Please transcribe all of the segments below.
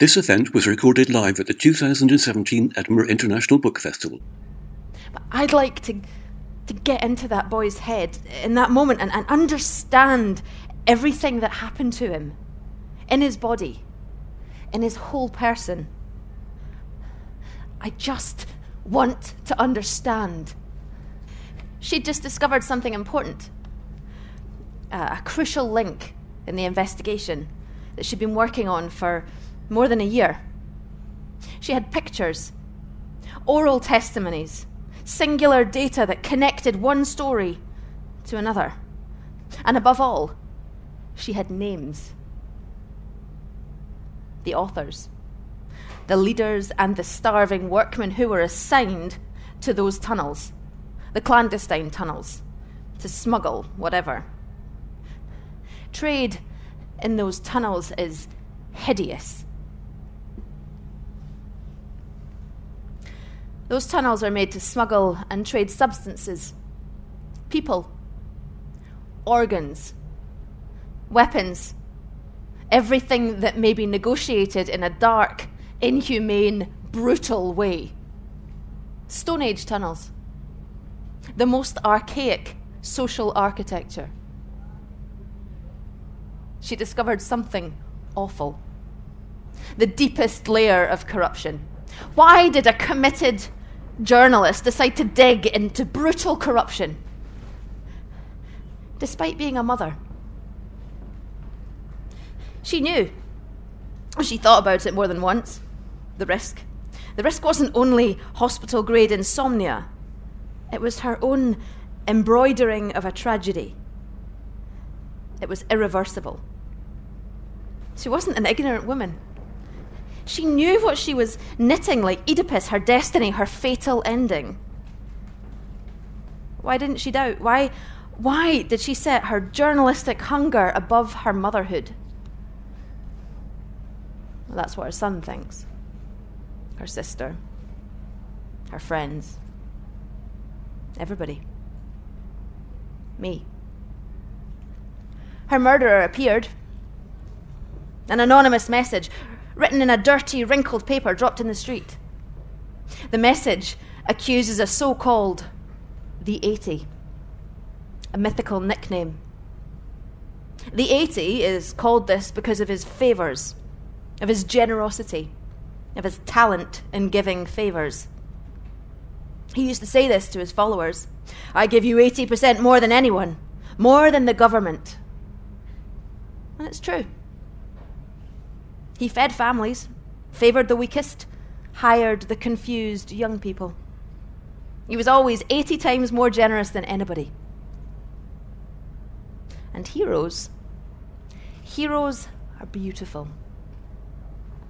This event was recorded live at the 2017 Edinburgh International Book Festival. I'd like to, to get into that boy's head in that moment and, and understand everything that happened to him in his body, in his whole person. I just want to understand. She'd just discovered something important uh, a crucial link in the investigation that she'd been working on for more than a year. She had pictures, oral testimonies, singular data that connected one story to another. And above all, she had names. The authors, the leaders, and the starving workmen who were assigned to those tunnels, the clandestine tunnels, to smuggle whatever. Trade in those tunnels is hideous. Those tunnels are made to smuggle and trade substances, people, organs, weapons, everything that may be negotiated in a dark, inhumane, brutal way. Stone Age tunnels, the most archaic social architecture. She discovered something awful. The deepest layer of corruption. Why did a committed journalist decide to dig into brutal corruption? Despite being a mother. She knew. She thought about it more than once. The risk. The risk wasn't only hospital grade insomnia, it was her own embroidering of a tragedy. It was irreversible. She wasn't an ignorant woman. She knew what she was knitting, like Oedipus, her destiny, her fatal ending. Why didn't she doubt? Why, why did she set her journalistic hunger above her motherhood? Well, that's what her son thinks. Her sister. Her friends. Everybody. Me. Her murderer appeared. An anonymous message written in a dirty, wrinkled paper dropped in the street. The message accuses a so called the 80, a mythical nickname. The 80 is called this because of his favours, of his generosity, of his talent in giving favours. He used to say this to his followers I give you 80% more than anyone, more than the government. And it's true. He fed families, favoured the weakest, hired the confused young people. He was always 80 times more generous than anybody. And heroes, heroes are beautiful,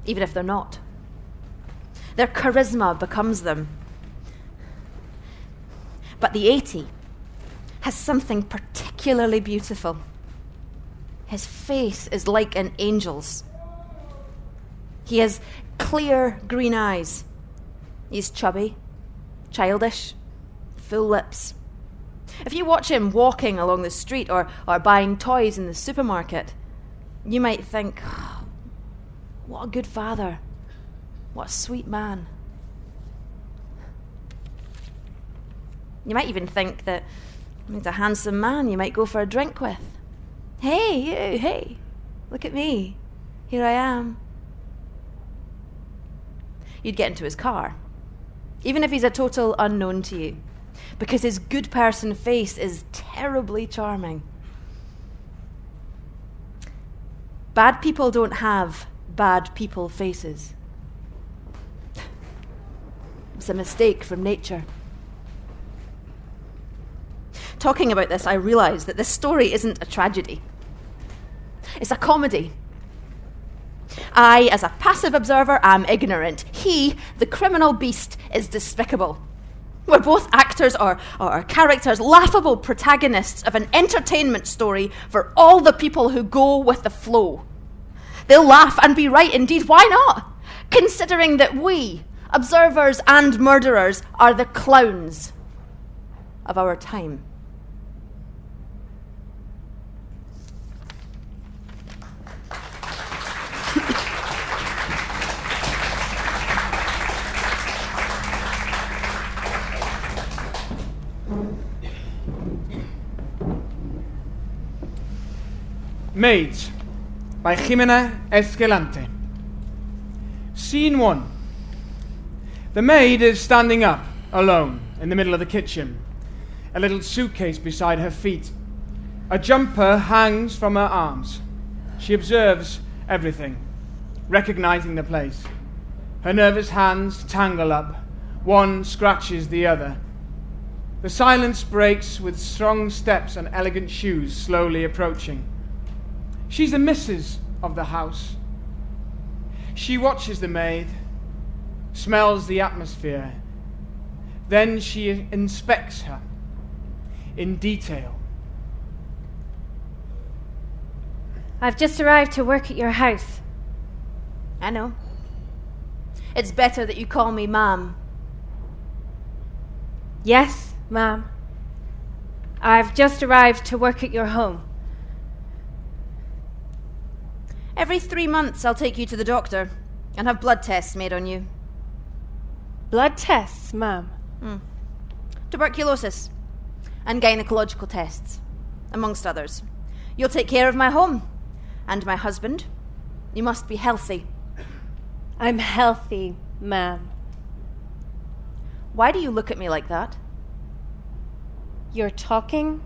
even if they're not. Their charisma becomes them. But the 80 has something particularly beautiful. His face is like an angel's. He has clear green eyes. He's chubby, childish, full lips. If you watch him walking along the street or, or buying toys in the supermarket, you might think, oh, what a good father. What a sweet man. You might even think that he's a handsome man you might go for a drink with. Hey, you, hey, look at me. Here I am you'd get into his car, even if he's a total unknown to you, because his good person face is terribly charming. Bad people don't have bad people faces. It's a mistake from nature. Talking about this, I realise that this story isn't a tragedy. It's a comedy I, as a passive observer, am ignorant. He, the criminal beast, is despicable. We're both actors or, or characters, laughable protagonists of an entertainment story for all the people who go with the flow. They'll laugh and be right indeed. Why not? Considering that we, observers and murderers, are the clowns of our time. Maids by Jimena Escalante. Scene 1. The maid is standing up, alone, in the middle of the kitchen, a little suitcase beside her feet. A jumper hangs from her arms. She observes everything, recognizing the place. Her nervous hands tangle up, one scratches the other. The silence breaks with strong steps and elegant shoes slowly approaching. She's the missus of the house. She watches the maid, smells the atmosphere, then she inspects her in detail. I've just arrived to work at your house. I know. It's better that you call me Ma'am. Yes, ma'am. I've just arrived to work at your home. Every three months, I'll take you to the doctor and have blood tests made on you. Blood tests, ma'am. Hmm. Tuberculosis and gynecological tests, amongst others. You'll take care of my home and my husband. You must be healthy. I'm healthy, ma'am. Why do you look at me like that? You're talking?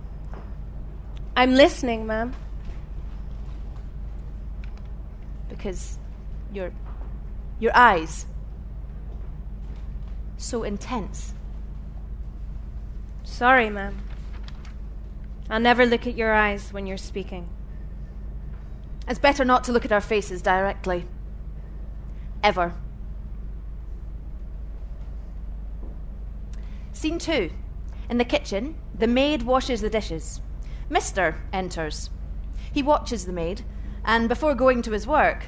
I'm listening, ma'am. Because your your eyes so intense. Sorry, ma'am. I'll never look at your eyes when you're speaking. It's better not to look at our faces directly. Ever. Scene two. In the kitchen, the maid washes the dishes. Mister enters. He watches the maid, and before going to his work,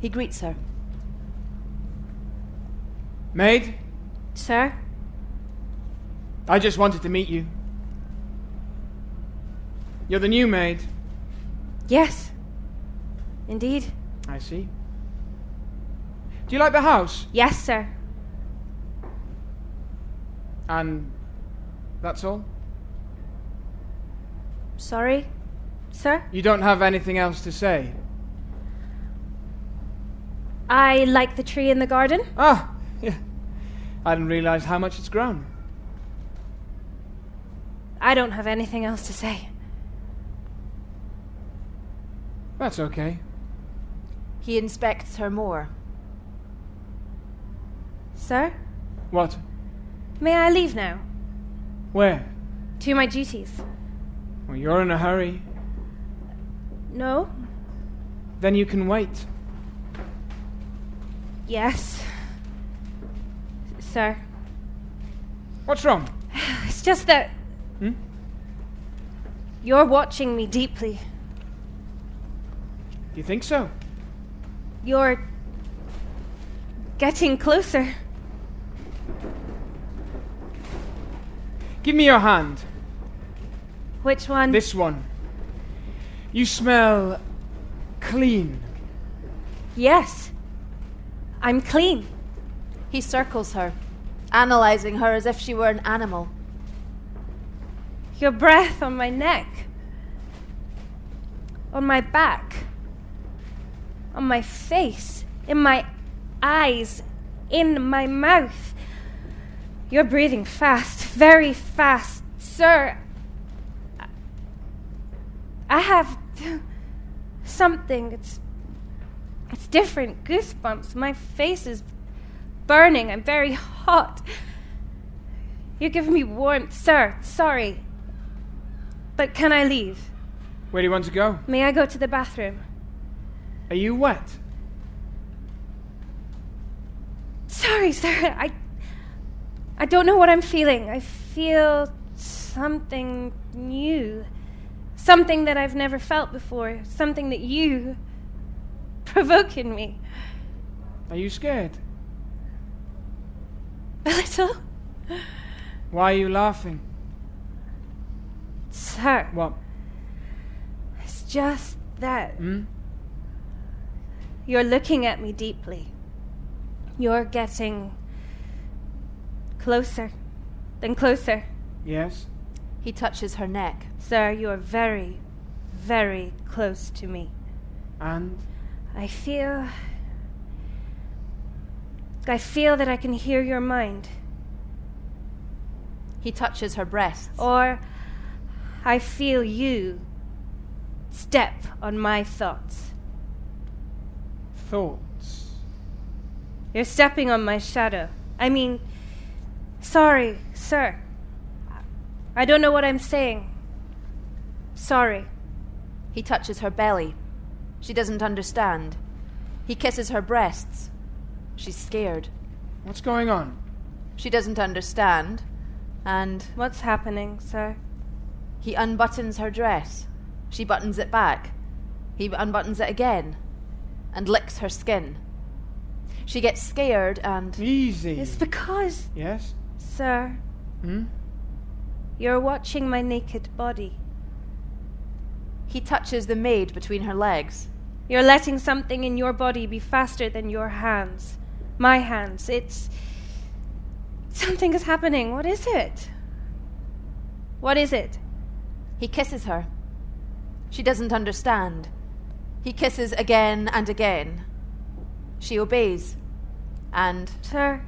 he greets her. Maid, Sir? I just wanted to meet you. You're the new maid. Yes. Indeed. I see. Do you like the house? Yes, sir. And that's all? Sorry? Sir? You don't have anything else to say? I like the tree in the garden. Ah, yeah. I didn't realize how much it's grown. I don't have anything else to say. That's okay. He inspects her more. Sir? What? May I leave now? Where? To my duties. Well, you're in a hurry. No? Then you can wait. Yes. Sir. What's wrong? It's just that. Hmm? You're watching me deeply. Do you think so? You're. getting closer. Give me your hand. Which one? This one. You smell clean. Yes. I'm clean. He circles her, analyzing her as if she were an animal. Your breath on my neck. On my back. On my face. In my eyes. In my mouth. You're breathing fast, very fast. Sir, I- I have something. It's it's different. Goosebumps. My face is burning. I'm very hot. You're giving me warmth, sir. Sorry. But can I leave? Where do you want to go? May I go to the bathroom? Are you wet? Sorry, sir. I I don't know what I'm feeling. I feel something new. Something that I've never felt before. Something that you provoke in me. Are you scared? A little. Why are you laughing? Sir, What? it's just that Hmm? you're looking at me deeply. You're getting closer, then closer. Yes? He touches her neck. Sir, you're very, very close to me. And I feel. I feel that I can hear your mind. He touches her breasts. Or I feel you step on my thoughts. thoughts. You're stepping on my shadow. I mean, sorry, sir. I don't know what I'm saying. Sorry. He touches her belly. She doesn't understand. He kisses her breasts. She's scared. What's going on? She doesn't understand. And What's happening, sir? he unbuttons her dress. She buttons it back. He unbuttons it again and licks her skin. She gets scared and Easy. It's because, Yes? sir, Hmm? You're watching my naked body. he touches the maid between her legs. You're letting something in your body be faster than your hands. My hands. It's. Something is happening. What is it? What is it? He kisses her. She doesn't understand. He kisses again and again. She obeys. And Sir,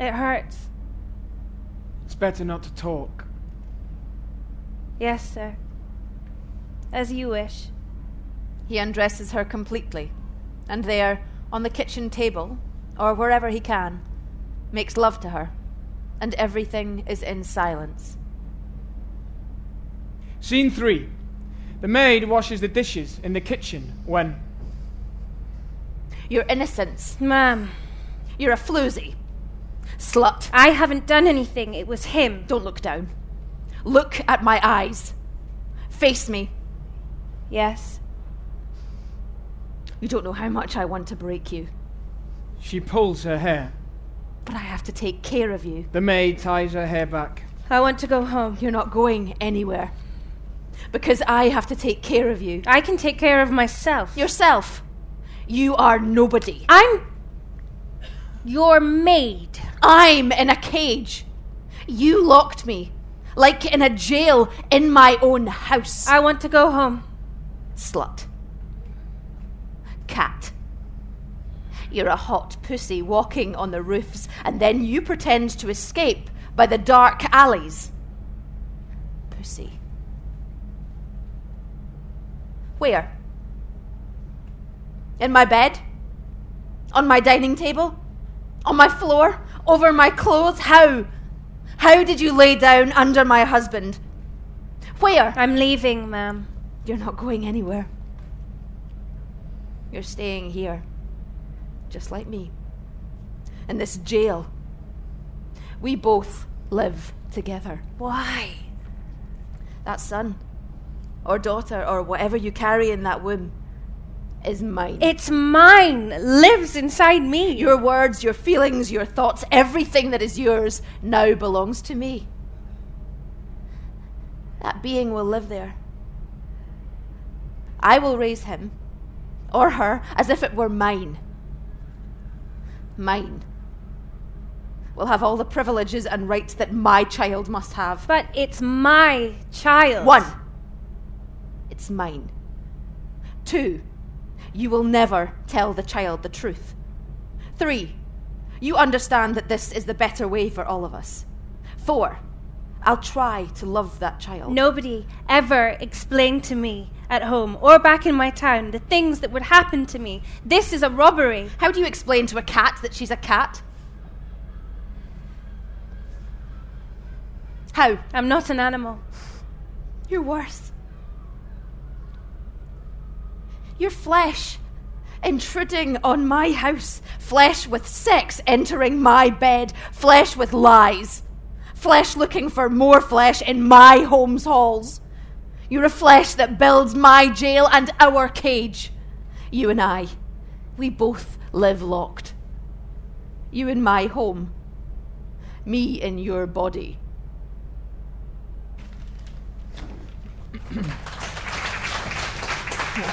it hurts. It's better not to talk. Yes, sir. As you wish. he undresses her completely. And there, on the kitchen table, or wherever he can, makes love to her. And everything is in silence. Scene three. The maid washes the dishes in the kitchen when. Your innocence. Ma'am, You're a floozy. Slut. I haven't done anything. It was him. Don't look down. Look at my eyes. Face me. Yes. You don't know how much I want to break you, She pulls her hair. but I have to take care of you. The maid ties her hair back. I want to go home. You're not going anywhere. Because I have to take care of you. I can take care of myself. Yourself. You are nobody. I'm your maid. I'm in a cage. You locked me. Like in a jail in my own house. I want to go home. Slut. Cat. You're a hot pussy walking on the roofs, and then you pretend to escape by the dark alleys. Pussy. Where? In my bed? On my dining table? On my floor? Over my clothes? How? How did you lay down under my husband? Where? I'm leaving, ma'am. You're not going anywhere. You're staying here, just like me, in this jail. We both live together. Why? That son, or daughter, or whatever you carry in that womb, is mine. It's mine. Lives inside me. your words, your feelings, your thoughts, everything that is yours now belongs to me. That being will live there. I will raise him or her as if it were mine. Mine. Will have all the privileges and rights that my child must have. But it's my child. One, it's mine. Two, you will never tell the child the truth. Three, you understand that this is the better way for all of us. Four, I'll try to love that child. Nobody ever explained to me at home or back in my town the things that would happen to me. This is a robbery. How do you explain to a cat that she's a cat? How? I'm not an animal. You're worse. Your flesh intruding on my house, flesh with sex entering my bed, flesh with lies, flesh looking for more flesh in my home's halls. You're a flesh that builds my jail and our cage. You and I, we both live locked. You in my home, me in your body. Idea.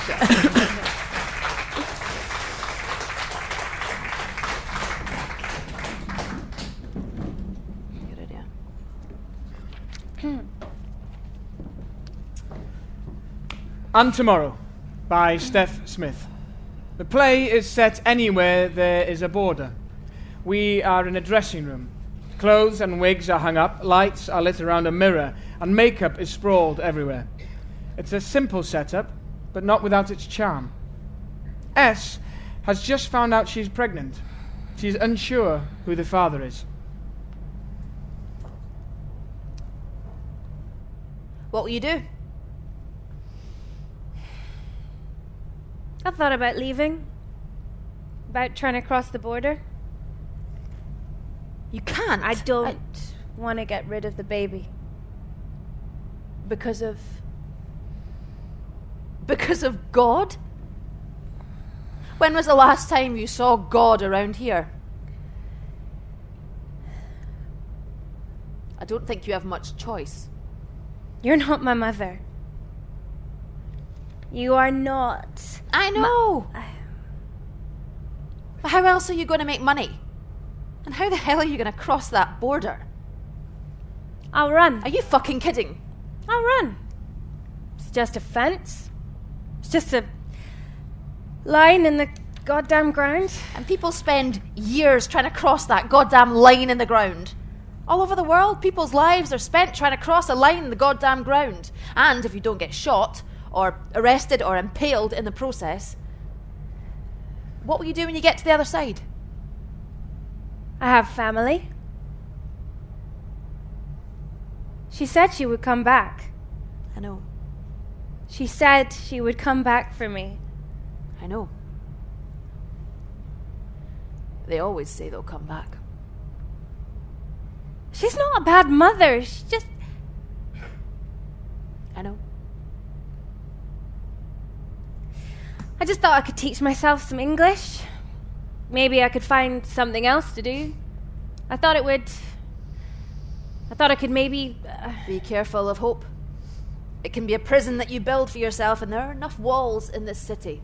and Tomorrow by Steph Smith. The play is set anywhere there is a border. We are in a dressing room. Clothes and wigs are hung up, lights are lit around a mirror, and makeup is sprawled everywhere. It's a simple setup, but not without its charm. S has just found out she's pregnant. She's unsure who the father is. What will you do? I thought about leaving. About trying to cross the border. You can't. I don't want to get rid of the baby. because of. Because of God? When was the last time you saw God around here? I don't think you have much choice. You're not my mother. You are not. I know. But how else are you going to make money? And how the hell are you going to cross that border? I'll run. Are you fucking kidding? I'll run. It's just a fence. Just a line in the goddamn ground. And people spend years trying to cross that goddamn line in the ground. All over the world, people's lives are spent trying to cross a line in the goddamn ground. And if you don't get shot, or arrested, or impaled in the process, what will you do when you get to the other side? I have family. She said she would come back. I know, She said she would come back for me. I know. They always say they'll come back. She's not a bad mother. She just. I know. I just thought I could teach myself some English. Maybe I could find something else to do. I thought it would. I thought I could maybe. Uh, Be careful of hope. It can be a prison that you build for yourself, and there are enough walls in this city.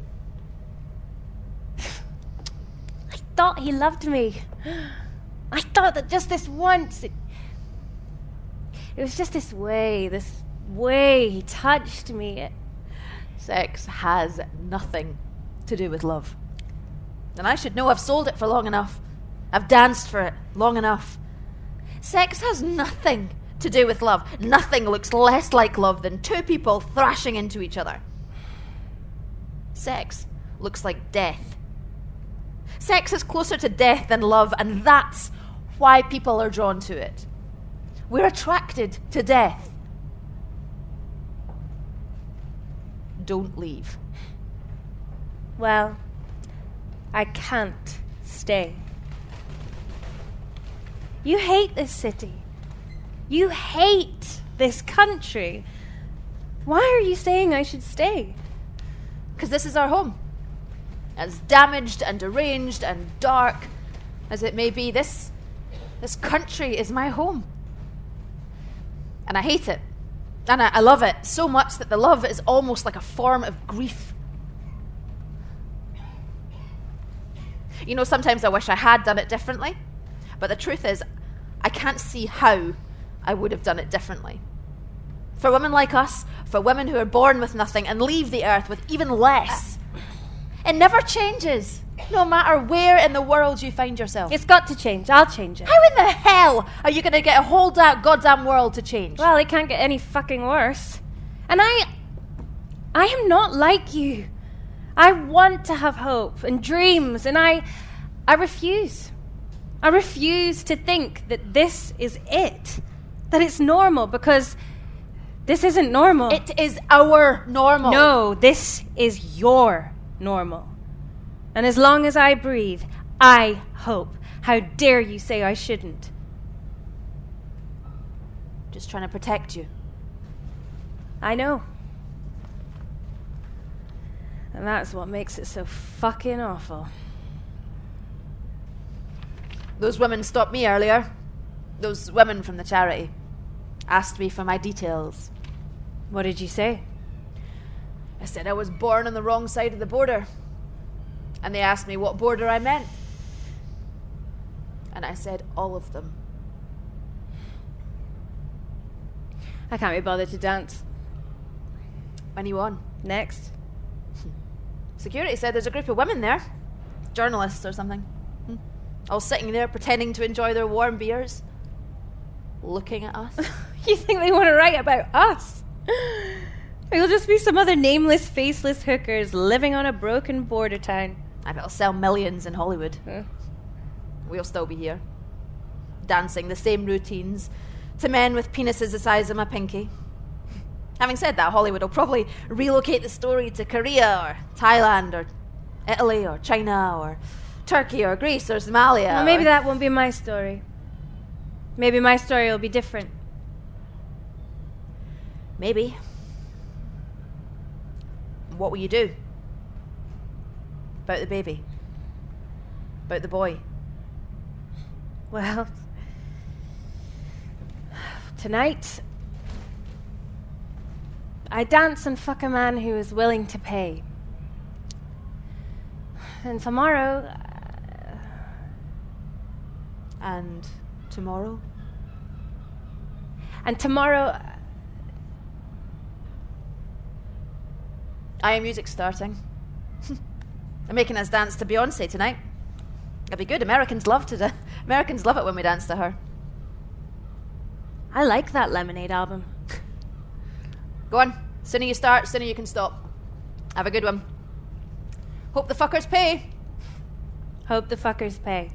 I thought he loved me. I thought that just this once. It, it was just this way, this way he touched me. It, Sex has nothing to do with love. And I should know I've sold it for long enough. I've danced for it long enough. Sex has nothing to do with love. Nothing looks less like love than two people thrashing into each other. Sex looks like death. Sex is closer to death than love, and that's why people are drawn to it. We're attracted to death. Don't leave. well, I can't stay. You hate this city. You hate this country. Why are you saying I should stay? Because this is our home. As damaged and deranged and dark as it may be, this, this country is my home. And I hate it. And I, I love it so much that the love is almost like a form of grief. You know, sometimes I wish I had done it differently. But the truth is, I can't see how I would have done it differently. For women like us, for women who are born with nothing and leave the earth with even less, it never changes, no matter where in the world you find yourself. It's got to change. I'll change it. How in the hell are you going to get a whole da- goddamn world to change? Well, it can't get any fucking worse. And I. I am not like you. I want to have hope and dreams, and I. I refuse. I refuse to think that this is it. That it's normal, because this isn't normal. it is our normal. No, this is your normal. And as long as I breathe, I hope. How dare you say I shouldn't? Just trying to protect you. I know. And that's what makes it so fucking awful. Those women stopped me earlier. Those women from the charity asked me for my details. What did you say? I said I was born on the wrong side of the border. And they asked me what border I meant. And I said all of them. I can't be bothered to dance. When are you on? Next. Security said there's a group of women there. Journalists or something. Hmm. All sitting there pretending to enjoy their warm beers. Looking at us. you think they want to write about us? We'll just be some other nameless, faceless hookers living on a broken border town. I bet it'll sell millions in Hollywood. Huh. We'll still be here. Dancing the same routines to men with penises the size of my pinky. Having said that, Hollywood will probably relocate the story to Korea or Thailand or Italy or China or Turkey or Greece or Somalia. Well, maybe that won't be my story. Maybe my story will be different. Maybe. What will you do? About the baby? About the boy? Well, tonight, I dance and fuck a man who is willing to pay. And tomorrow, uh, And tomorrow? and tomorrow, I am music starting. I'm making us dance to Beyonce tonight. It'll be good. Americans love to da- Americans love it when we dance to her. I like that Lemonade album. Go on. Sooner you start, sooner you can stop. Have a good one. Hope the fuckers pay. Hope the fuckers pay.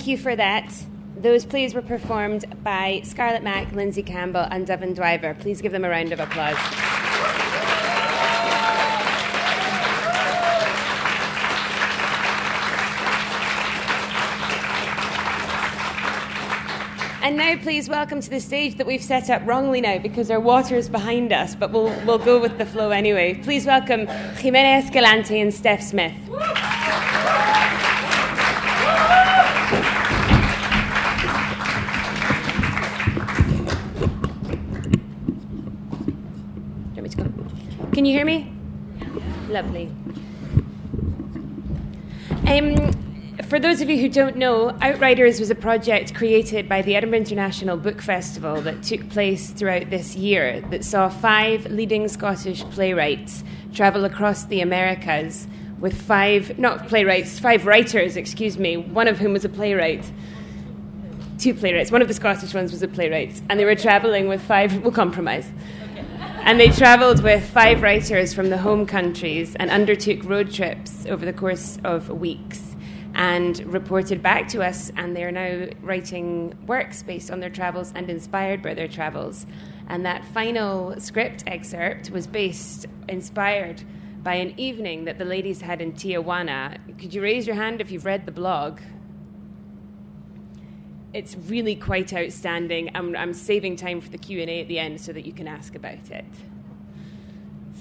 Thank you for that. Those plays were performed by Scarlett Mack, Lindsay Campbell, and Devon Driver. Please give them a round of applause. And now, please welcome to the stage that we've set up wrongly now because our water is behind us, but we'll, we'll go with the flow anyway. Please welcome Jimena Escalante and Steph Smith. Can you hear me? Lovely. Um, for those of you who don't know, Outriders was a project created by the Edinburgh International Book Festival that took place throughout this year that saw five leading Scottish playwrights travel across the Americas with five, not playwrights, five writers, excuse me, one of whom was a playwright. Two playwrights. One of the Scottish ones was a playwright. And they were traveling with five, we'll compromise. And they travelled with five writers from the home countries and undertook road trips over the course of weeks and reported back to us. And they are now writing works based on their travels and inspired by their travels. And that final script excerpt was based, inspired by an evening that the ladies had in Tijuana. Could you raise your hand if you've read the blog? It's really quite outstanding. I'm, I'm saving time for the Q and A at the end so that you can ask about it.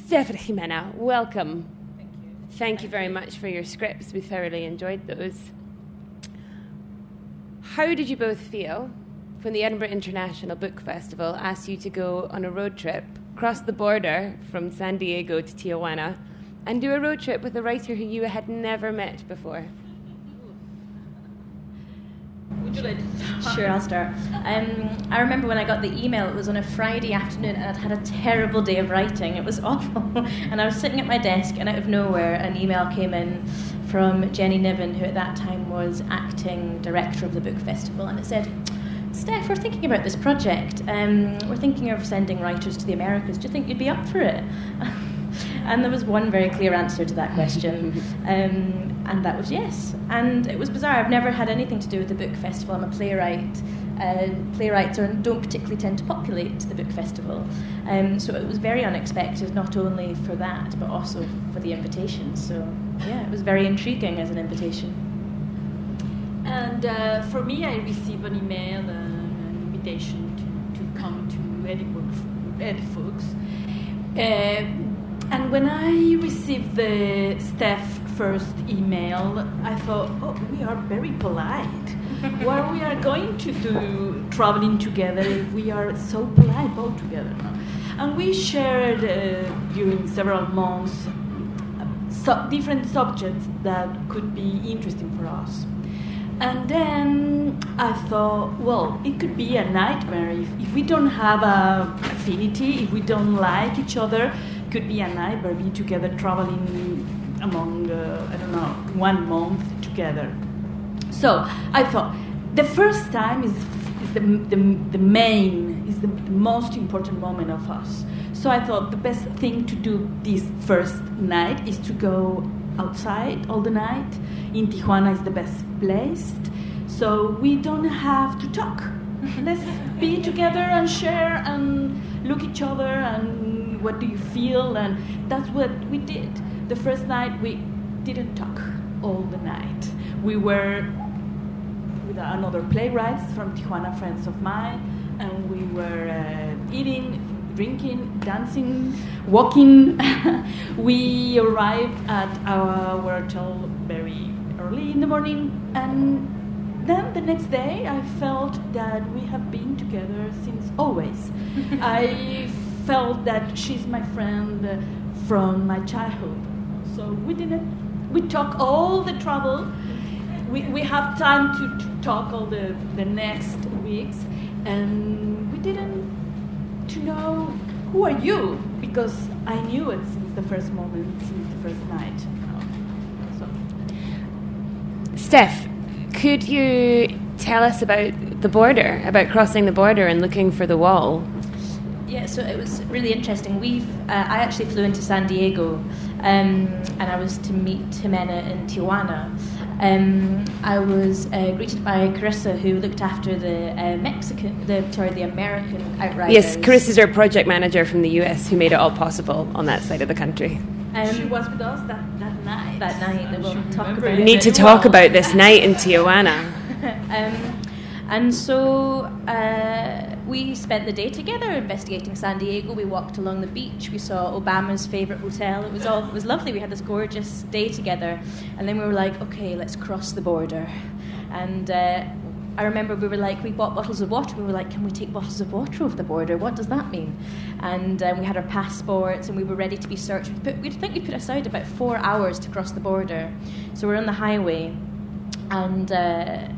Stephanie Jimena, welcome. Thank you. Thank you very much for your scripts. We thoroughly enjoyed those. How did you both feel when the Edinburgh International Book Festival asked you to go on a road trip, cross the border from San Diego to Tijuana, and do a road trip with a writer who you had never met before? Would you like to Sure, I'll start. Um, I remember when I got the email, it was on a Friday afternoon, and I'd had a terrible day of writing. It was awful. and I was sitting at my desk, and out of nowhere, an email came in from Jenny Niven, who at that time was acting director of the book festival, and it said, Steph, we're thinking about this project. Um, we're thinking of sending writers to the Americas. Do you think you'd be up for it? and there was one very clear answer to that question, um, and that was yes. And it was bizarre. I've never had anything to do with the book festival. I'm a playwright. Uh, playwrights are, don't particularly tend to populate the book festival, um, so it was very unexpected. Not only for that, but also for the invitation. So yeah, it was very intriguing as an invitation. And uh, for me, I received an email, uh, an invitation to, to come to Edinburgh, Edinburgh. Uh, and when I received the Steph first email, I thought, oh, we are very polite. what we are going to do traveling together if we are so polite both together? And we shared uh, during several months so different subjects that could be interesting for us. And then I thought, well, it could be a nightmare if, if we don't have a affinity, if we don't like each other, it could be a nightmare being together traveling among, uh, I don't know, one month together. So I thought the first time is, is the, the, the main, is the, the most important moment of us. So I thought the best thing to do this first night is to go outside all the night. In Tijuana is the best place. So we don't have to talk. Let's be together and share and look each other and what do you feel and that's what we did. The first night we didn't talk all the night. We were with another playwrights from Tijuana, friends of mine, and we were uh, eating, drinking, dancing, walking. we arrived at our hotel very early in the morning, and then the next day I felt that we have been together since always. I felt that she's my friend from my childhood. So we didn't. We talk all the trouble. we, we have time to, talk all the, the next weeks and we didn't to know who are you because I knew it since the first moment, since the first night. So. Steph, could you tell us about the border, about crossing the border and looking for the wall? Yeah, so it was really interesting. We've uh, I actually flew into San Diego, um, and I was to meet Jimena in Tijuana. Um, I was uh, greeted by Carissa, who looked after the uh, Mexican, the sorry, the American outriders. Yes, Carissa's our project manager from the US, who made it all possible on that side of the country. Um, she was with us that, that night. That night, that we'll talk about. We need to talk well. about this night in Tijuana. um, and so uh, we spent the day together investigating San Diego. We walked along the beach. We saw Obama's favorite hotel. It was all it was lovely. We had this gorgeous day together, and then we were like, okay, let's cross the border. And uh, I remember we were like, we bought bottles of water. We were like, can we take bottles of water over the border? What does that mean? And um, we had our passports, and we were ready to be searched. We we think we put aside about four hours to cross the border. So we're on the highway, and. Uh,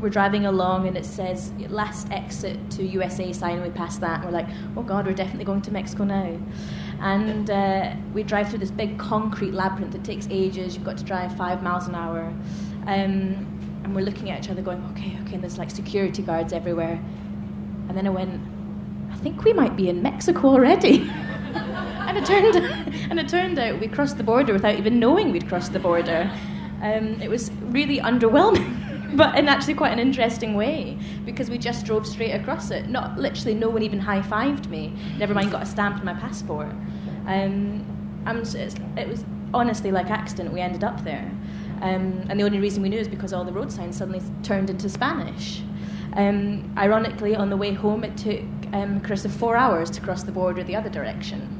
we're driving along and it says last exit to USA sign we pass that. And we're like oh god we're definitely going to Mexico now. And uh, we drive through this big concrete labyrinth. It takes ages. You've got to drive five miles an hour. Um, and we're looking at each other going okay okay and there's like security guards everywhere. And then I went I think we might be in Mexico already. And it turned and it turned out we crossed the border without even knowing we'd crossed the border. Um, it was really underwhelming but in actually quite an interesting way because we just drove straight across it. Not literally, no one even high fived me. Never mind, got a stamp on my passport. Um, I'm, it's, it was honestly like accident. We ended up there, um, and the only reason we knew is because all the road signs suddenly turned into Spanish. Um, ironically, on the way home, it took um, Carissa four hours to cross the border the other direction.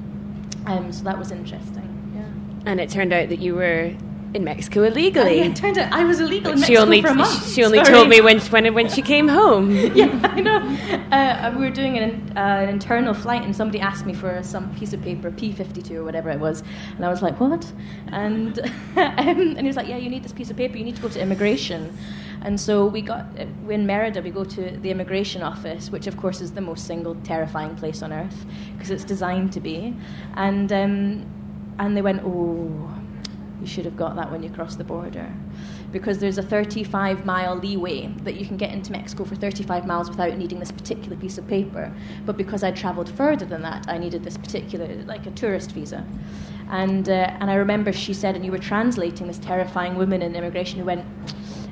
Um, so that was interesting. Yeah. And it turned out that you were in Mexico illegally. Oh, yeah, it turned out I was illegal in she Mexico only for a month. she only Sorry. told me when when when she came home. yeah, I know. Uh, we were doing an, uh, an internal flight, and somebody asked me for some piece of paper, P52 or whatever it was, and I was like, "What?" And um, and he was like, "Yeah, you need this piece of paper. You need to go to immigration." And so we got uh, in Merida. We go to the immigration office, which of course is the most single terrifying place on earth because it's designed to be. And um, and they went, "Oh." You should have got that when you crossed the border. Because there's a 35 mile leeway that you can get into Mexico for 35 miles without needing this particular piece of paper. But because I travelled further than that, I needed this particular, like a tourist visa. And, uh, and I remember she said, and you were translating this terrifying woman in immigration who went,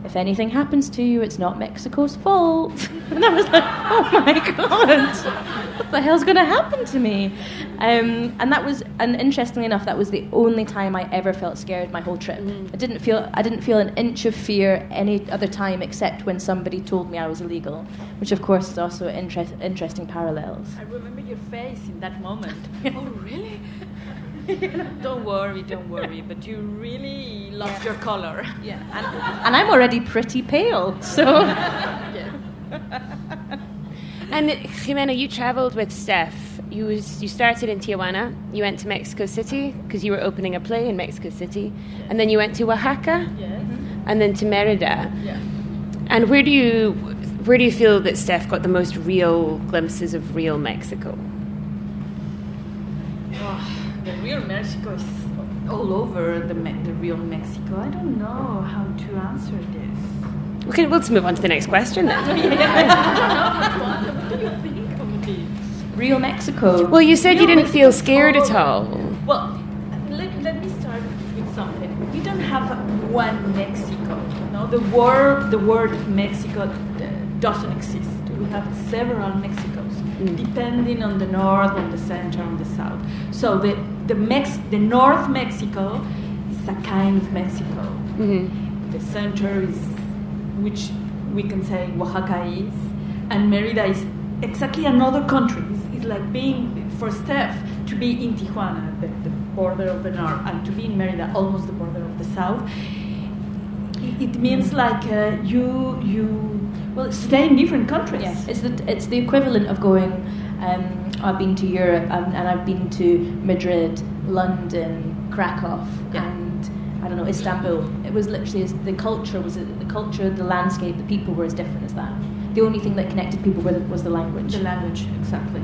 if anything happens to you, it's not Mexico's fault. And I was like, oh my God, what the hell's going to happen to me? Um, and that was, and interestingly enough, that was the only time I ever felt scared my whole trip. I didn't feel, I didn't feel an inch of fear any other time except when somebody told me I was illegal, which of course is also interest, interesting parallels. I remember your face in that moment. oh, really? don't worry, don't worry. But you really love your color. Yeah, and, and I'm already pretty pale, so. And Jimena, you traveled with Steph. You was, you started in Tijuana. You went to Mexico City because you were opening a play in Mexico City, and then you went to Oaxaca, Yes. and then to Merida. Yeah. And where do you where do you feel that Steph got the most real glimpses of real Mexico? Oh, the real Mexico is all over the, Me- the real Mexico. I don't know how to answer this. Okay, let's move on to the next question then. What do you think of this? Real Mexico. Well, you said you didn't feel scared at all. Well, let, let me start with something. We don't have one Mexico. No, the word the word Mexico uh, doesn't exist. We have several Mexicos, depending on the north, on the center, on the south. So the the Mex the North Mexico is a kind of Mexico. The center is, which we can say Oaxaca is, and Merida is exactly another country. It's, it's like being, for Steph, to be in Tijuana, the, the border of the north, and to be in Merida, almost the border of the south. It, it means like uh, you, you, well, stay in different countries. Yes, it's the it's the equivalent of going. Um, I've been to Europe um, and I've been to Madrid, London, Krakow, Yeah. and I don't know Istanbul. It was literally the culture was the culture, the landscape, the people were as different as that. The only thing that connected people were, was the language. The language, exactly.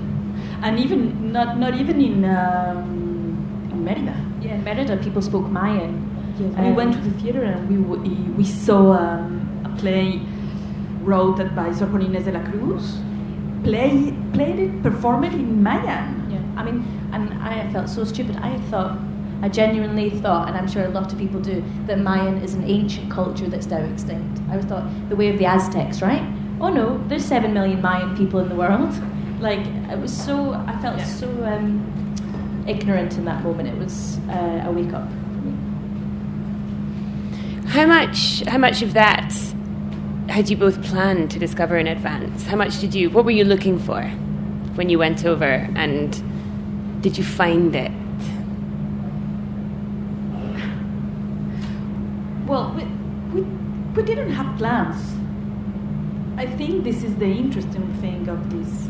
And even, not, not even in, um, in Merida. yeah, in Merida, people spoke Mayan. we Um, went to the theater and we, w- we saw um, a play wrote that by Sor Juana Inés de la Cruz. Play, played it, performed it in Mayan. Yeah, I mean, and I felt so stupid. I thought, I genuinely thought, and I'm sure a lot of people do, that Mayan is an ancient culture that's now extinct. I always thought the way of the Aztecs, right? Oh no, there's seven million Mayan people in the world. Like it was so, I felt Yeah. so um, ignorant in that moment. It was uh, a wake up. How much how much of that had you both planned to discover in advance? How much did you what were you looking for when you went over and did you find it? Well, we, we, we didn't have plans. I think this is the interesting thing of this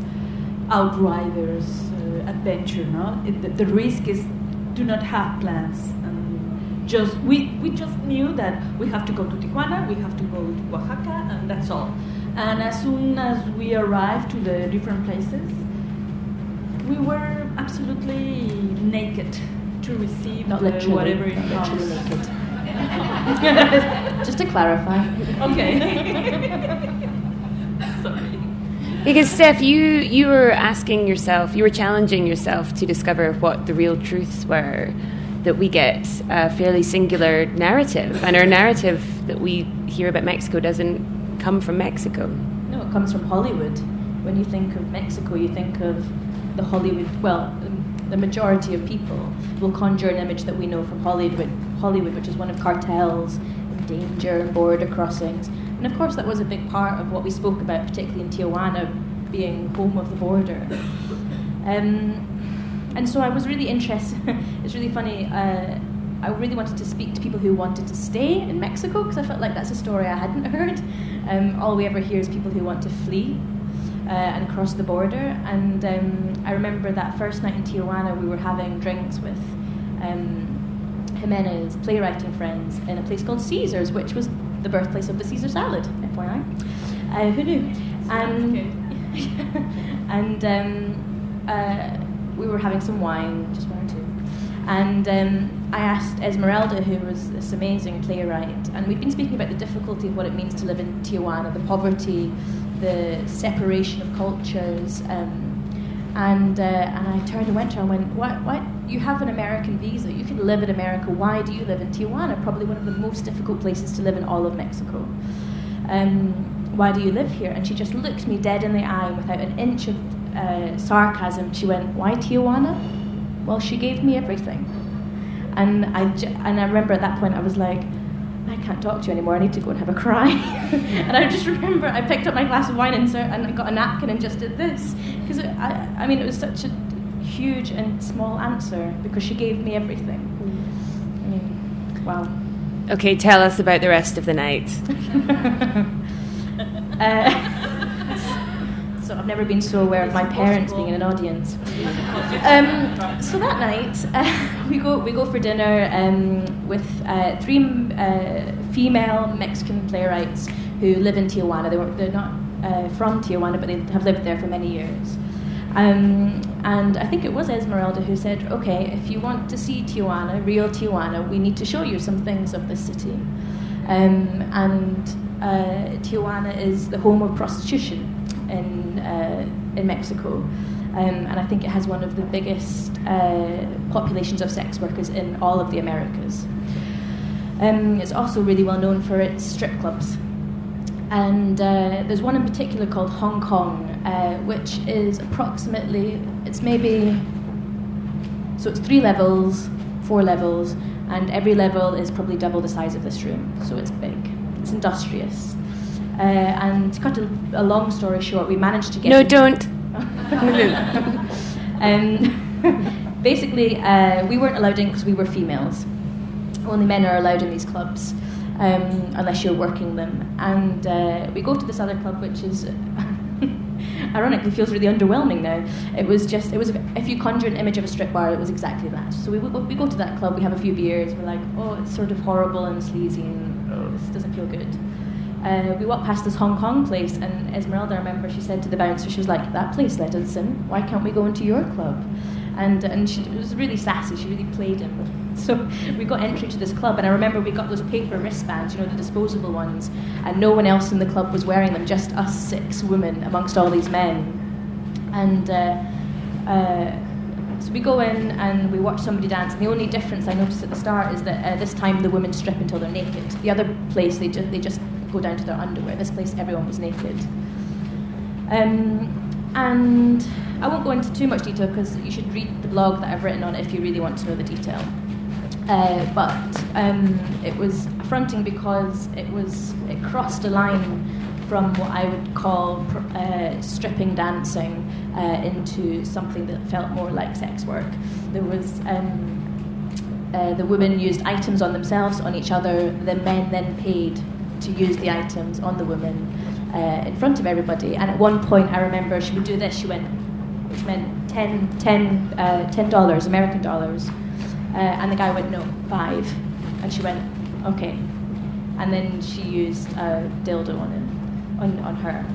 outriders uh, adventure. No, it, the, the risk is do not have plans. And just we, we just knew that we have to go to Tijuana, we have to go to Oaxaca, and that's all. And as soon as we arrived to the different places, we were absolutely naked to receive Not the- literally, whatever it not comes. naked. Just to clarify. Okay. Sorry. Because Steph, you you were asking yourself, you were challenging yourself to discover what the real truths were. That we get a fairly singular narrative, and our narrative that we hear about Mexico doesn't come from Mexico. No, it comes from Hollywood. When you think of Mexico, you think of the Hollywood. Well, the majority of people will conjure an image that we know from Hollywood, Hollywood, which is one of cartels, danger, border crossings. And of course, that was a big part of what we spoke about, particularly in Tijuana, being home of the border. Um, and so I was really interested. it's really funny. Uh, I really wanted to speak to people who wanted to stay in Mexico because I felt like that's a story I hadn't heard. Um, all we ever hear is people who want to flee uh, and cross the border. And um, I remember that first night in Tijuana, we were having drinks with um, Jimena's playwriting friends in a place called Caesars, which was the birthplace of the Caesar salad, FYI. Uh, who knew? And, and um, uh, we were having some wine, just one or two. And um, I asked Esmeralda, who was this amazing playwright, and we'd been speaking about the difficulty of what it means to live in Tijuana, the poverty, the separation of cultures. Um, and, uh, and I turned and went to her and went, what, what? You have an American visa. You can live in America. Why do you live in Tijuana? Probably one of the most difficult places to live in all of Mexico. Um, why do you live here? And she just looked me dead in the eye without an inch of uh, sarcasm. She went, Why Tijuana? Well, she gave me everything. And I, j- and I remember at that point I was like, I can't talk to you anymore. I need to go and have a cry. and I just remember I picked up my glass of wine and, ser- and I got a napkin and just did this because I, I mean it was such a huge and small answer because she gave me everything. I mean, wow. Okay, tell us about the rest of the night. Uh, so I've never been so aware of my parents being in an audience. Um, so that night, uh, we go we go for dinner um, with uh, three uh, female Mexican playwrights who live in Tijuana. They were, they're not uh, from Tijuana, but they have lived there for many years. Um, and I think it was Esmeralda who said, "Okay, if you want to see Tijuana, real Tijuana, we need to show you some things of the city." Um, and uh, Tijuana is the home of prostitution in uh, in Mexico, um, and I think it has one of the biggest uh, populations of sex workers in all of the Americas. Um, it's also really well known for its strip clubs, and uh, there's one in particular called Hong Kong, uh, which is approximately it's maybe so it's three levels, four levels, and every level is probably double the size of this room, so it's big. It's industrious. Uh, and to cut a, a long story short, we managed to get. No, don't. um, basically, uh, we weren't allowed in because we were females. Only men are allowed in these clubs, um, unless you're working them. And uh, we go to this other club, which is. Ironically, feels really underwhelming now. It was just, it was, if you conjure an image of a strip bar, it was exactly that. So we, we go to that club, we have a few beers, we're like, oh, it's sort of horrible and sleazy, and oh, this doesn't feel good. Uh, we walked past this Hong Kong place, and Esmeralda, I remember, she said to the bouncer, she was like, "That place let us in. Why can't we go into your club?" And and she was really sassy. She really played him. So we got entry to this club, and I remember we got those paper wristbands, you know, the disposable ones, and no one else in the club was wearing them, just us six women amongst all these men. And uh, uh, so we go in and we watch somebody dance, and the only difference I noticed at the start is that uh, this time the women strip until they're naked. The other place they just they just go down to their underwear. This place everyone was naked. Um, and I won't go into too much detail because you should read the blog that I've written on it if you really want to know the detail. Uh, but um, it was affronting because it was it crossed a line from what I would call uh, stripping dancing uh, into something that felt more like sex work. There was um, uh, the women used items on themselves, on each other. The men then paid to use the items on the women uh, in front of everybody. And at one point, I remember she would do this. She went, which meant 10 $10, uh, $10 American dollars. Uh, and the guy went, no, five. And she went, okay. And then she used a dildo on him, on, on her.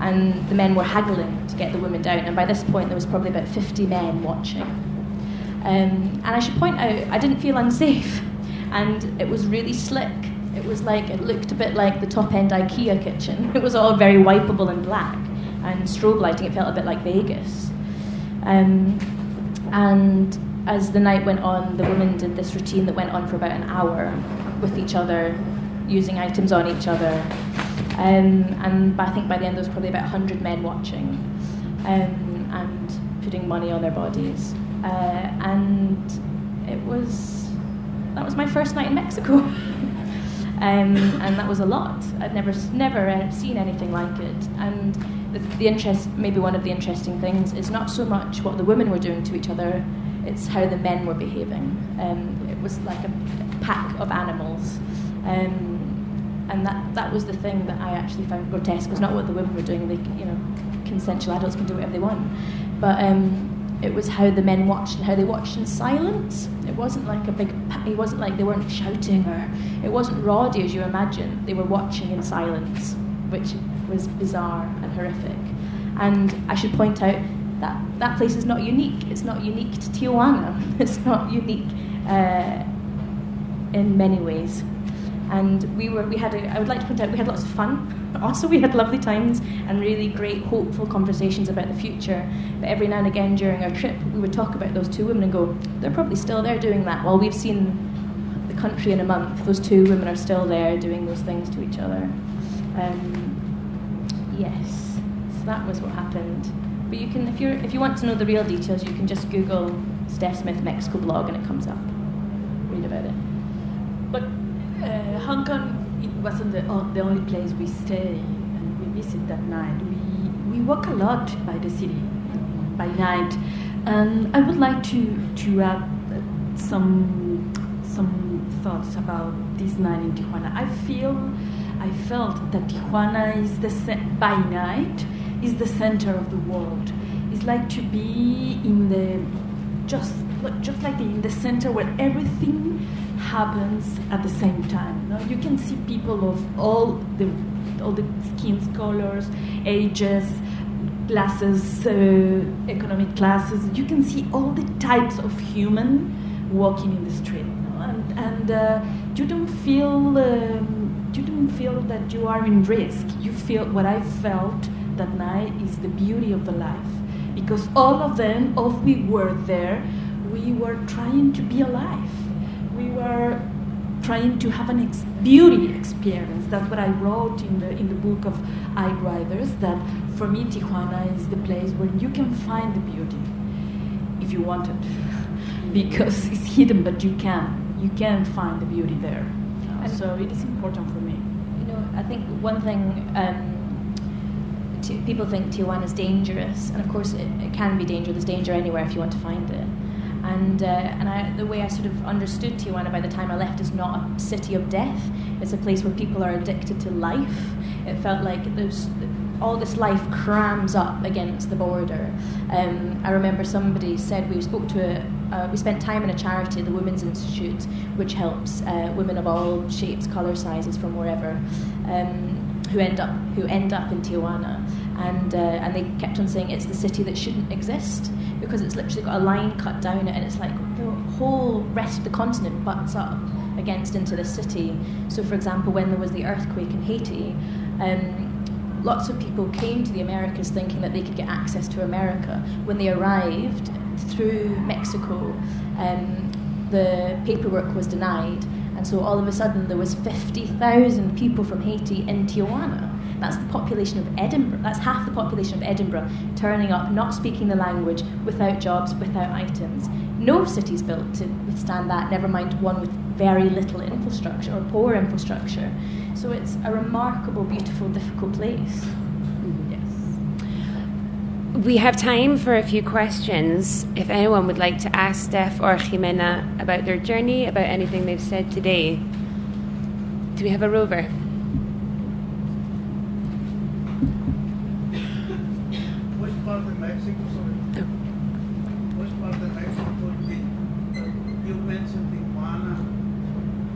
And the men were haggling to get the women down. And by this point, there was probably about 50 men watching. Um, and I should point out, I didn't feel unsafe. And it was really slick. It was like, it looked a bit like the top end IKEA kitchen. It was all very wipeable and black. And strobe lighting, it felt a bit like Vegas. Um, and as the night went on, the women did this routine that went on for about an hour with each other, using items on each other. Um, and I think by the end, there was probably about 100 men watching um, and putting money on their bodies. Uh, and it was, that was my first night in Mexico. Um, and that was a lot. I'd never never uh, seen anything like it. And the, the interest, maybe one of the interesting things, is not so much what the women were doing to each other; it's how the men were behaving. Um, it was like a pack of animals, um, and that that was the thing that I actually found grotesque. Was not what the women were doing. They, you know, consensual adults can do whatever they want, but. Um, it was how the men watched and how they watched in silence. It wasn't like a big. It wasn't like they weren't shouting or it wasn't rowdy as you imagine. They were watching in silence, which was bizarre and horrific. And I should point out that that place is not unique. It's not unique to Tijuana. It's not unique uh, in many ways. And we were. We had. A, I would like to point out we had lots of fun. Also, we had lovely times and really great, hopeful conversations about the future. But every now and again during our trip, we would talk about those two women and go, "They're probably still there doing that." While we've seen the country in a month, those two women are still there doing those things to each other. Um, yes, so that was what happened. But you can, if you if you want to know the real details, you can just Google Steph Smith Mexico blog and it comes up. Read about it. But uh, Hong Kong, wasn't the, the only place we stay and we visit that night. We, we walk a lot by the city by night. And I would like to to add uh, some some thoughts about this night in Tijuana. I feel I felt that Tijuana is the by night is the center of the world. It's like to be in the just just like in the center where everything happens at the same time. You, know? you can see people of all the all the skin colors, ages, classes, uh, economic classes. You can see all the types of human walking in the street, you know? and and uh, you don't feel um, you don't feel that you are in risk. You feel what I felt that night is the beauty of the life, because all of them, all we were there, we were trying to be alive. We were trying to have an ex- beauty experience. That's what I wrote in the in the book of Eye Drivers. That for me, Tijuana is the place where you can find the beauty, if you want it, because it's hidden, but you can you can find the beauty there. And- so it is important for me. You know, I think one thing um, people think Tijuana is dangerous, and of course it, it can be dangerous. There's danger anywhere if you want to find it. And uh, and I, the way I sort of understood Tijuana by the time I left is not a city of death. It's a place where people are addicted to life. It felt like there's all this life crams up against the border. Um, I remember somebody said we spoke to a. Uh, we spent time in a charity, the Women's Institute, which helps uh, women of all shapes, colour, sizes from wherever, um, who end up who end up in Tijuana, and uh, and they kept on saying it's the city that shouldn't exist because it's literally got a line cut down it, and it's like the whole rest of the continent butts up against into the city. So, for example, when there was the earthquake in Haiti. Um, Lots of people came to the Americas thinking that they could get access to America. When they arrived through Mexico, um, the paperwork was denied, and so all of a sudden there was 50,000 people from Haiti in Tijuana. That's the population of Edinburgh. That's half the population of Edinburgh turning up, not speaking the language, without jobs, without items. No city's built to withstand that, never mind one with very little infrastructure or poor infrastructure. So it's a remarkable, beautiful, difficult place. Yes. We have time for a few questions. If anyone would like to ask Steph or Jimena about their journey, about anything they've said today. Do we have a rover? Which part of Mexico, sorry? Which part of Mexico you, you mentioned Tijuana?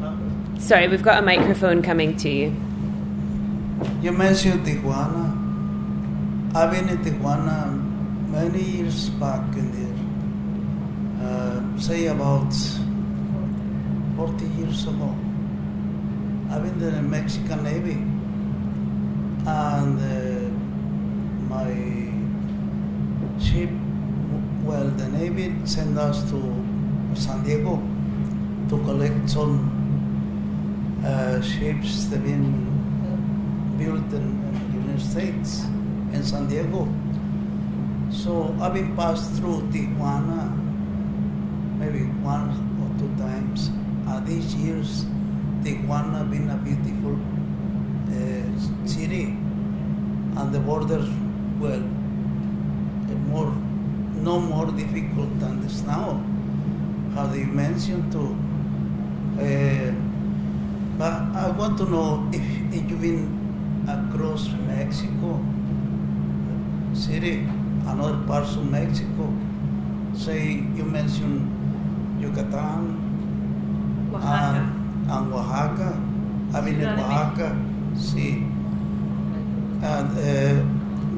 Uh, Sorry, we've got a microphone coming to you. You mentioned Tijuana. I've been in Tijuana many years back in there. Uh, say about 40 years ago. I've been in the Mexican Navy. And uh, my ship, well, the Navy sent us to San Diego to collect some uh, ships that have been built in the United States in San Diego. So I've been passed through Tijuana maybe one or two times. Uh, these years, Tijuana been a beautiful uh, city, and the borders, uh, more, no more difficult than this now. How they mentioned to. Uh, but I want to know if, you've been across Mexico City, another parts of Mexico. Say you mentioned Yucatan Oaxaca. And, and Oaxaca. I've been in Ciudad Oaxaca, see. And uh,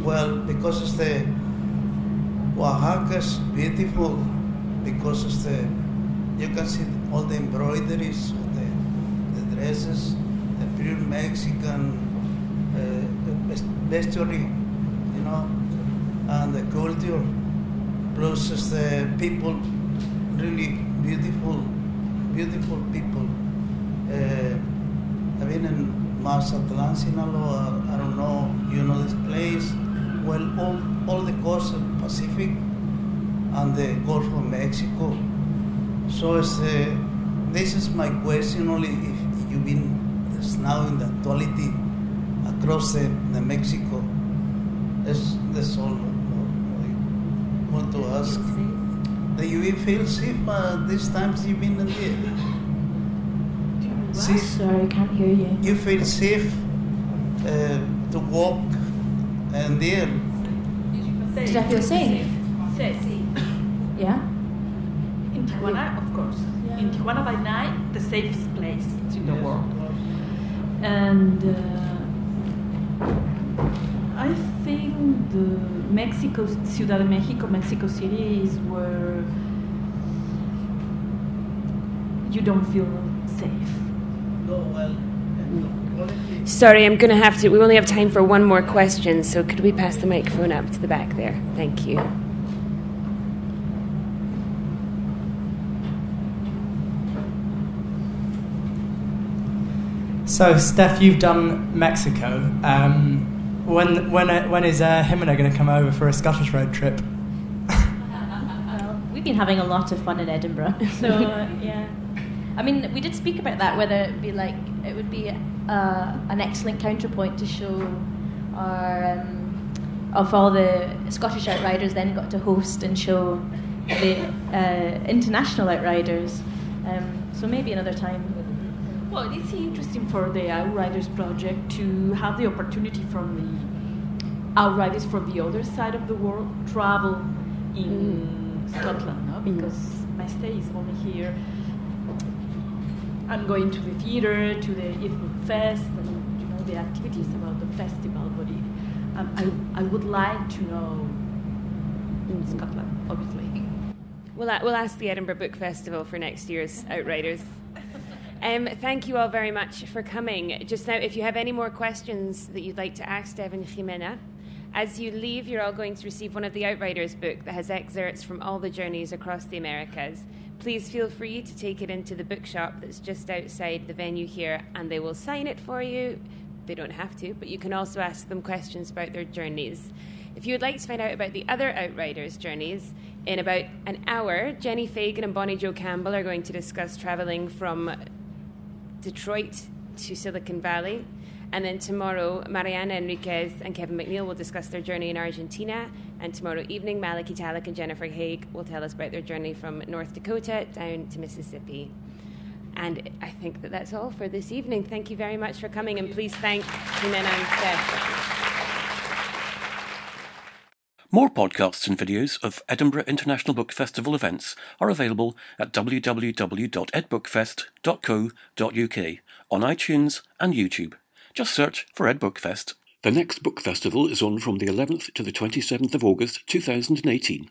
well, because it's the is beautiful because it's the you can see all the embroideries, of the, pure Mexican uh, vestry, you know, and the culture. Plus, the people, really beautiful, beautiful people. Uh, I've been in Mazatlan, Sinaloa. I don't know, you know this place. Well, all, all the coast of Pacific and the Gulf of Mexico. So it's, uh, this is my question only you've been it's now in the actuality across the, the Mexico. That's, that's all I want to ask. Do you feel safe uh, this time you've been in there? Safe? Sorry, I can't hear you. You feel safe uh, to walk and there? Did I feel safe? Safe. Yeah. In Tijuana, of course. In Tijuana by night, the safest place in the world. And uh, I think the Mexico, Ciudad de Mexico, Mexico City is where you don't feel safe. No, well. Sorry, I'm going to have to. We only have time for one more question, so could we pass the microphone up to the back there? Thank you. So, Steph, you've done Mexico. Um, when when uh, when is uh, Jimena going to come over for a Scottish road trip? Well, we've been having a lot of fun in Edinburgh. So uh, yeah, I mean, we did speak about that. Whether it be like it would be uh, an excellent counterpoint to show our um, of all the Scottish outriders then got to host and show the uh, international outriders. Um, so maybe another time. Well, it's interesting for the Outriders project to have the opportunity from the Outriders from the other side of the world travel in Scotland, no? Because my stay is only here. I'm going to the theatre, to the Edinburgh Fest, and you know the activities about the festival. But it, um, I, I would like to know in Scotland, obviously. We'll, we'll ask the Edinburgh Book Festival for next year's Outriders. Um, thank you all very much for coming. Just now, if you have any more questions that you'd like to ask Devin Jimena, as you leave, you're all going to receive one of the Outriders book that has excerpts from all the journeys across the Americas. Please feel free to take it into the bookshop that's just outside the venue here, and they will sign it for you. They don't have to, but you can also ask them questions about their journeys. If you would like to find out about the other Outriders journeys, in about an hour, Jenni Fagan and Bonnie Jo Campbell are going to discuss travelling from Detroit to Silicon Valley. And then tomorrow, Mariana Enriquez and Kevin MacNeil will discuss their journey in Argentina. And tomorrow evening, Malachy Tallack and Jennifer Haigh will tell us about their journey from North Dakota down to Mississippi. And I think that that's all for this evening. Thank you very much for coming, and please thank Jimena and Steph. More podcasts and videos of Edinburgh International Book Festival events are available at www.edbookfest.co.uk on iTunes and YouTube. Just search for Ed Book Fest. The next book festival is on from the 11th to the 27th of August 2018.